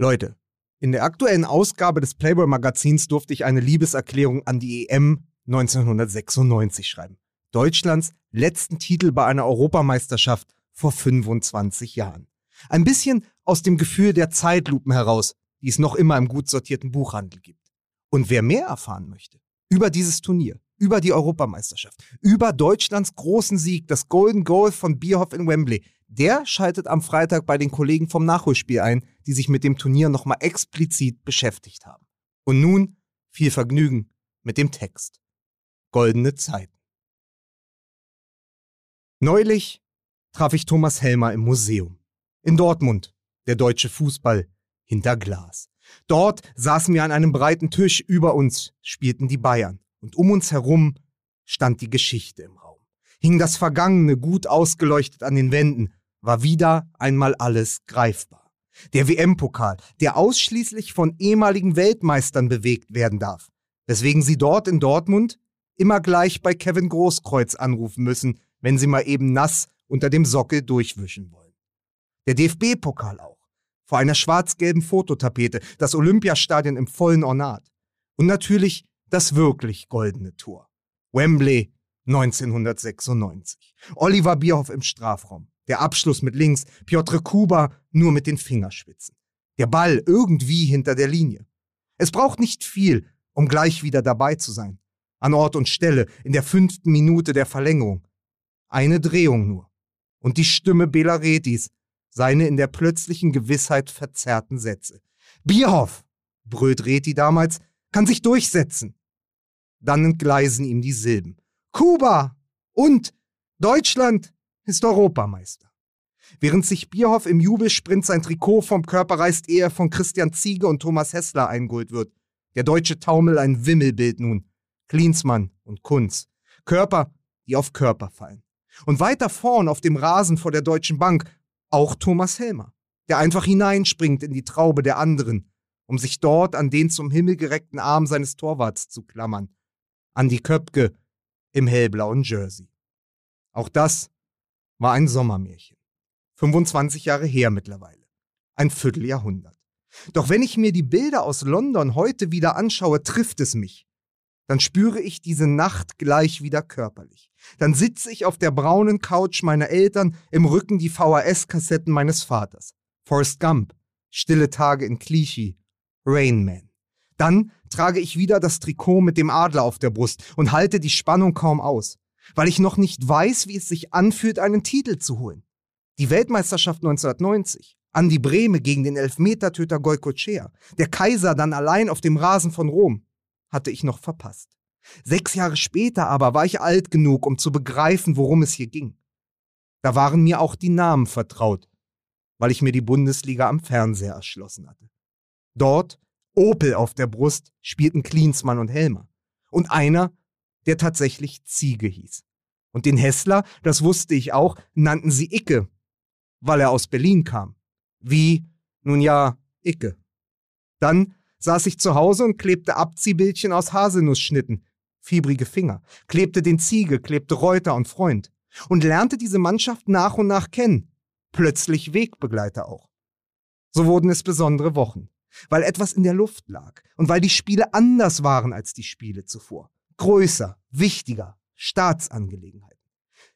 Leute, in der aktuellen Ausgabe des Playboy Magazins durfte ich eine Liebeserklärung an die EM 1996 schreiben. Deutschlands letzten Titel bei einer Europameisterschaft vor 25 Jahren. Ein bisschen aus dem Gefühl der Zeitlupen heraus, die es noch immer im gut sortierten Buchhandel gibt. Und wer mehr erfahren möchte über dieses Turnier, über die Europameisterschaft, über Deutschlands großen Sieg, das Golden Goal von Bierhoff in Wembley, der schaltet am Freitag bei den Kollegen vom Nachholspiel ein, die sich mit dem Turnier nochmal explizit beschäftigt haben. Und nun viel Vergnügen mit dem Text. Goldene Zeiten. Neulich traf ich Thomas Helmer im Museum. In Dortmund, der deutsche Fußball hinter Glas. Dort saßen wir an einem breiten Tisch, über uns spielten die Bayern und um uns herum stand die Geschichte im Raum. Hing das Vergangene gut ausgeleuchtet an den Wänden, war wieder einmal alles greifbar. Der WM-Pokal, der ausschließlich von ehemaligen Weltmeistern bewegt werden darf, weswegen sie dort in Dortmund immer gleich bei Kevin Großkreuz anrufen müssen, wenn sie mal eben nass unter dem Sockel durchwischen wollen. Der DFB-Pokal auch, vor einer schwarz-gelben Fototapete, das Olympiastadion im vollen Ornat. Und natürlich das wirklich goldene Tor. Wembley 1996. Oliver Bierhoff im Strafraum. Der Abschluss mit links, Piotr Kuba nur mit den Fingerspitzen. Der Ball irgendwie hinter der Linie. Es braucht nicht viel, um gleich wieder dabei zu sein. An Ort und Stelle, in der fünften Minute der Verlängerung. Eine Drehung nur. Und die Stimme Belaretis, seine in der plötzlichen Gewissheit verzerrten Sätze. Bierhoff, brüllt Reti damals, kann sich durchsetzen. Dann entgleisen ihm die Silben. Kuba und Deutschland ist Europameister. Während sich Bierhoff im Jubelsprint sein Trikot vom Körper reißt, ehe er von Christian Ziege und Thomas Hessler eingeholt wird. Der deutsche Taumel ein Wimmelbild nun. Klinsmann und Kunz. Körper, die auf Körper fallen. Und weiter vorn auf dem Rasen vor der Deutschen Bank auch Thomas Helmer, der einfach hineinspringt in die Traube der anderen, um sich dort an den zum Himmel gereckten Arm seines Torwarts zu klammern. An die Köpke im hellblauen Jersey. Auch das war ein Sommermärchen. 25 Jahre her mittlerweile. Ein Vierteljahrhundert. Doch wenn ich mir die Bilder aus London heute wieder anschaue, trifft es mich. Dann spüre ich diese Nacht gleich wieder körperlich. Dann sitze ich auf der braunen Couch meiner Eltern, im Rücken die VHS-Kassetten meines Vaters. Forrest Gump, Stille Tage in Clichy, Rain Man. Dann trage ich wieder das Trikot mit dem Adler auf der Brust und halte die Spannung kaum aus weil ich noch nicht weiß, wie es sich anfühlt, einen Titel zu holen. Die Weltmeisterschaft 1990, Andi Brehme gegen den Elfmetertöter Goicochea, der Kaiser dann allein auf dem Rasen von Rom, hatte ich noch verpasst. Sechs Jahre später aber war ich alt genug, um zu begreifen, worum es hier ging. Da waren mir auch die Namen vertraut, weil ich mir die Bundesliga am Fernseher erschlossen hatte. Dort, Opel auf der Brust, spielten Klinsmann und Helmer. Und einer der tatsächlich Ziege hieß. Und den Hessler, das wusste ich auch, nannten sie Icke, weil er aus Berlin kam. Wie, nun ja, Icke. Dann saß ich zu Hause und klebte Abziehbildchen aus Haselnussschnitten, fiebrige Finger, klebte den Ziege, klebte Reuter und Freund und lernte diese Mannschaft nach und nach kennen. Plötzlich Wegbegleiter auch. So wurden es besondere Wochen, weil etwas in der Luft lag und weil die Spiele anders waren als die Spiele zuvor größer, wichtiger, Staatsangelegenheiten.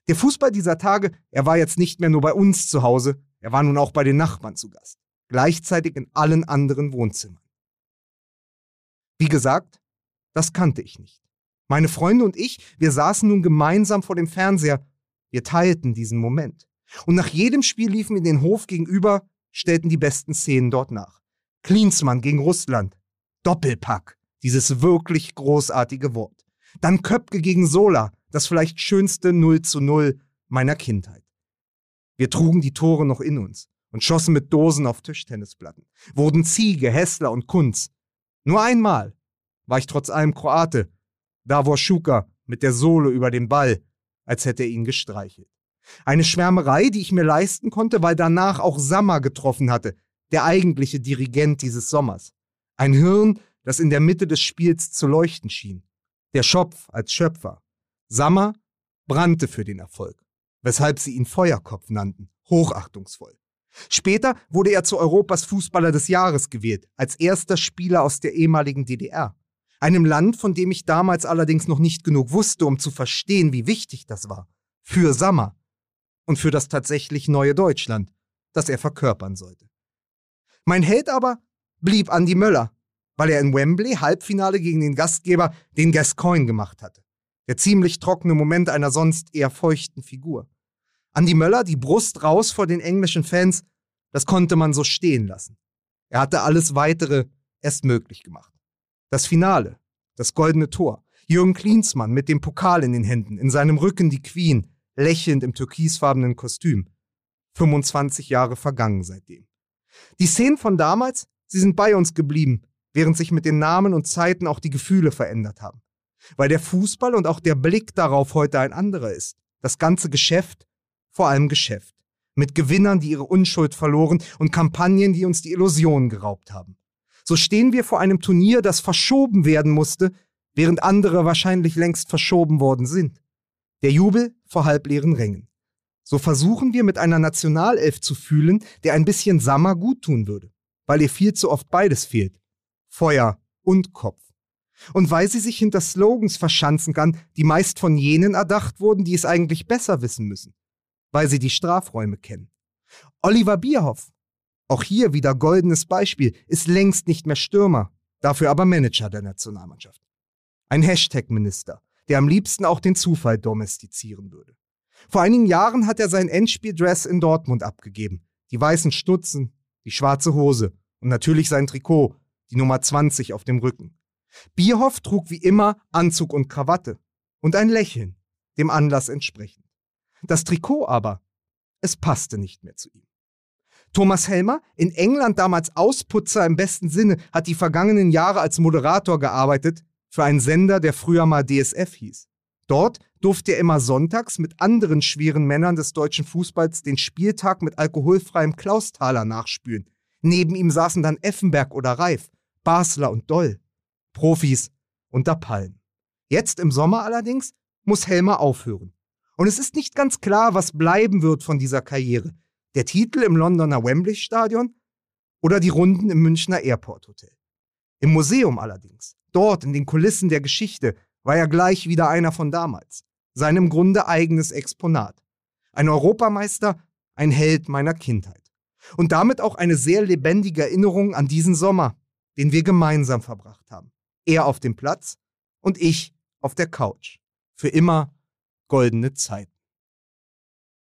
Der Fußball dieser Tage, er war jetzt nicht mehr nur bei uns zu Hause, er war nun auch bei den Nachbarn zu Gast, gleichzeitig in allen anderen Wohnzimmern. Wie gesagt, das kannte ich nicht. Meine Freunde und ich, wir saßen nun gemeinsam vor dem Fernseher, wir teilten diesen Moment. Und nach jedem Spiel liefen wir den Hof gegenüber, stellten die besten Szenen dort nach. Klinsmann gegen Russland. Doppelpack, dieses wirklich großartige Wort. Dann Köpke gegen Sola, das vielleicht schönste 0 zu 0 meiner Kindheit. Wir trugen die Tore noch in uns und schossen mit Dosen auf Tischtennisplatten, wurden Ziege, Hessler und Kunz. Nur einmal war ich trotz allem Kroate, Davor Schuka mit der Sohle über den Ball, als hätte er ihn gestreichelt. Eine Schwärmerei, die ich mir leisten konnte, weil danach auch Sammer getroffen hatte, der eigentliche Dirigent dieses Sommers. Ein Hirn, das in der Mitte des Spiels zu leuchten schien der Schopf als Schöpfer. Sammer brannte für den Erfolg, weshalb sie ihn Feuerkopf nannten, hochachtungsvoll. Später wurde er zu Europas Fußballer des Jahres gewählt, als erster Spieler aus der ehemaligen DDR. Einem Land, von dem ich damals allerdings noch nicht genug wusste, um zu verstehen, wie wichtig das war. Für Sammer. Und für das tatsächlich neue Deutschland, das er verkörpern sollte. Mein Held aber blieb Andy Möller, weil er in Wembley Halbfinale gegen den Gastgeber, den Gascoigne, gemacht hatte. Der ziemlich trockene Moment einer sonst eher feuchten Figur. Andy Möller, die Brust raus vor den englischen Fans, das konnte man so stehen lassen. Er hatte alles weitere erst möglich gemacht. Das Finale, das goldene Tor, Jürgen Klinsmann mit dem Pokal in den Händen, in seinem Rücken die Queen, lächelnd im türkisfarbenen Kostüm. 25 Jahre vergangen seitdem. Die Szenen von damals, sie sind bei uns geblieben, während sich mit den Namen und Zeiten auch die Gefühle verändert haben. Weil der Fußball und auch der Blick darauf heute ein anderer ist. Das ganze Geschäft, vor allem Geschäft. Mit Gewinnern, die ihre Unschuld verloren und Kampagnen, die uns die Illusionen geraubt haben. So stehen wir vor einem Turnier, das verschoben werden musste, während andere wahrscheinlich längst verschoben worden sind. Der Jubel vor halbleeren Rängen. So versuchen wir mit einer Nationalelf zu fühlen, der ein bisschen Sammer guttun würde, weil ihr viel zu oft beides fehlt. Feuer und Kopf. Und weil sie sich hinter Slogans verschanzen kann, die meist von jenen erdacht wurden, die es eigentlich besser wissen müssen. Weil sie die Strafräume kennen. Oliver Bierhoff, auch hier wieder goldenes Beispiel, ist längst nicht mehr Stürmer, dafür aber Manager der Nationalmannschaft. Ein Hashtag-Minister, der am liebsten auch den Zufall domestizieren würde. Vor einigen Jahren hat er sein Endspieldress in Dortmund abgegeben. Die weißen Stutzen, die schwarze Hose und natürlich sein Trikot, die Nummer 20 auf dem Rücken. Bierhoff trug wie immer Anzug und Krawatte und ein Lächeln, dem Anlass entsprechend. Das Trikot aber, es passte nicht mehr zu ihm. Thomas Helmer, in England damals Ausputzer im besten Sinne, hat die vergangenen Jahre als Moderator gearbeitet für einen Sender, der früher mal DSF hieß. Dort durfte er immer sonntags mit anderen schweren Männern des deutschen Fußballs den Spieltag mit alkoholfreiem Klausthaler nachspülen. Neben ihm saßen dann Effenberg oder Reif, Basler und Doll. Profis unter Palmen. Jetzt im Sommer allerdings muss Helmer aufhören. Und es ist nicht ganz klar, was bleiben wird von dieser Karriere. Der Titel im Londoner Wembley Stadion oder die Runden im Münchner Airport Hotel. Im Museum allerdings, dort in den Kulissen der Geschichte, war er gleich wieder einer von damals. Seinem Grunde eigenes Exponat. Ein Europameister, ein Held meiner Kindheit. Und damit auch eine sehr lebendige Erinnerung an diesen Sommer, den wir gemeinsam verbracht haben. Er auf dem Platz und ich auf der Couch. Für immer goldene Zeiten.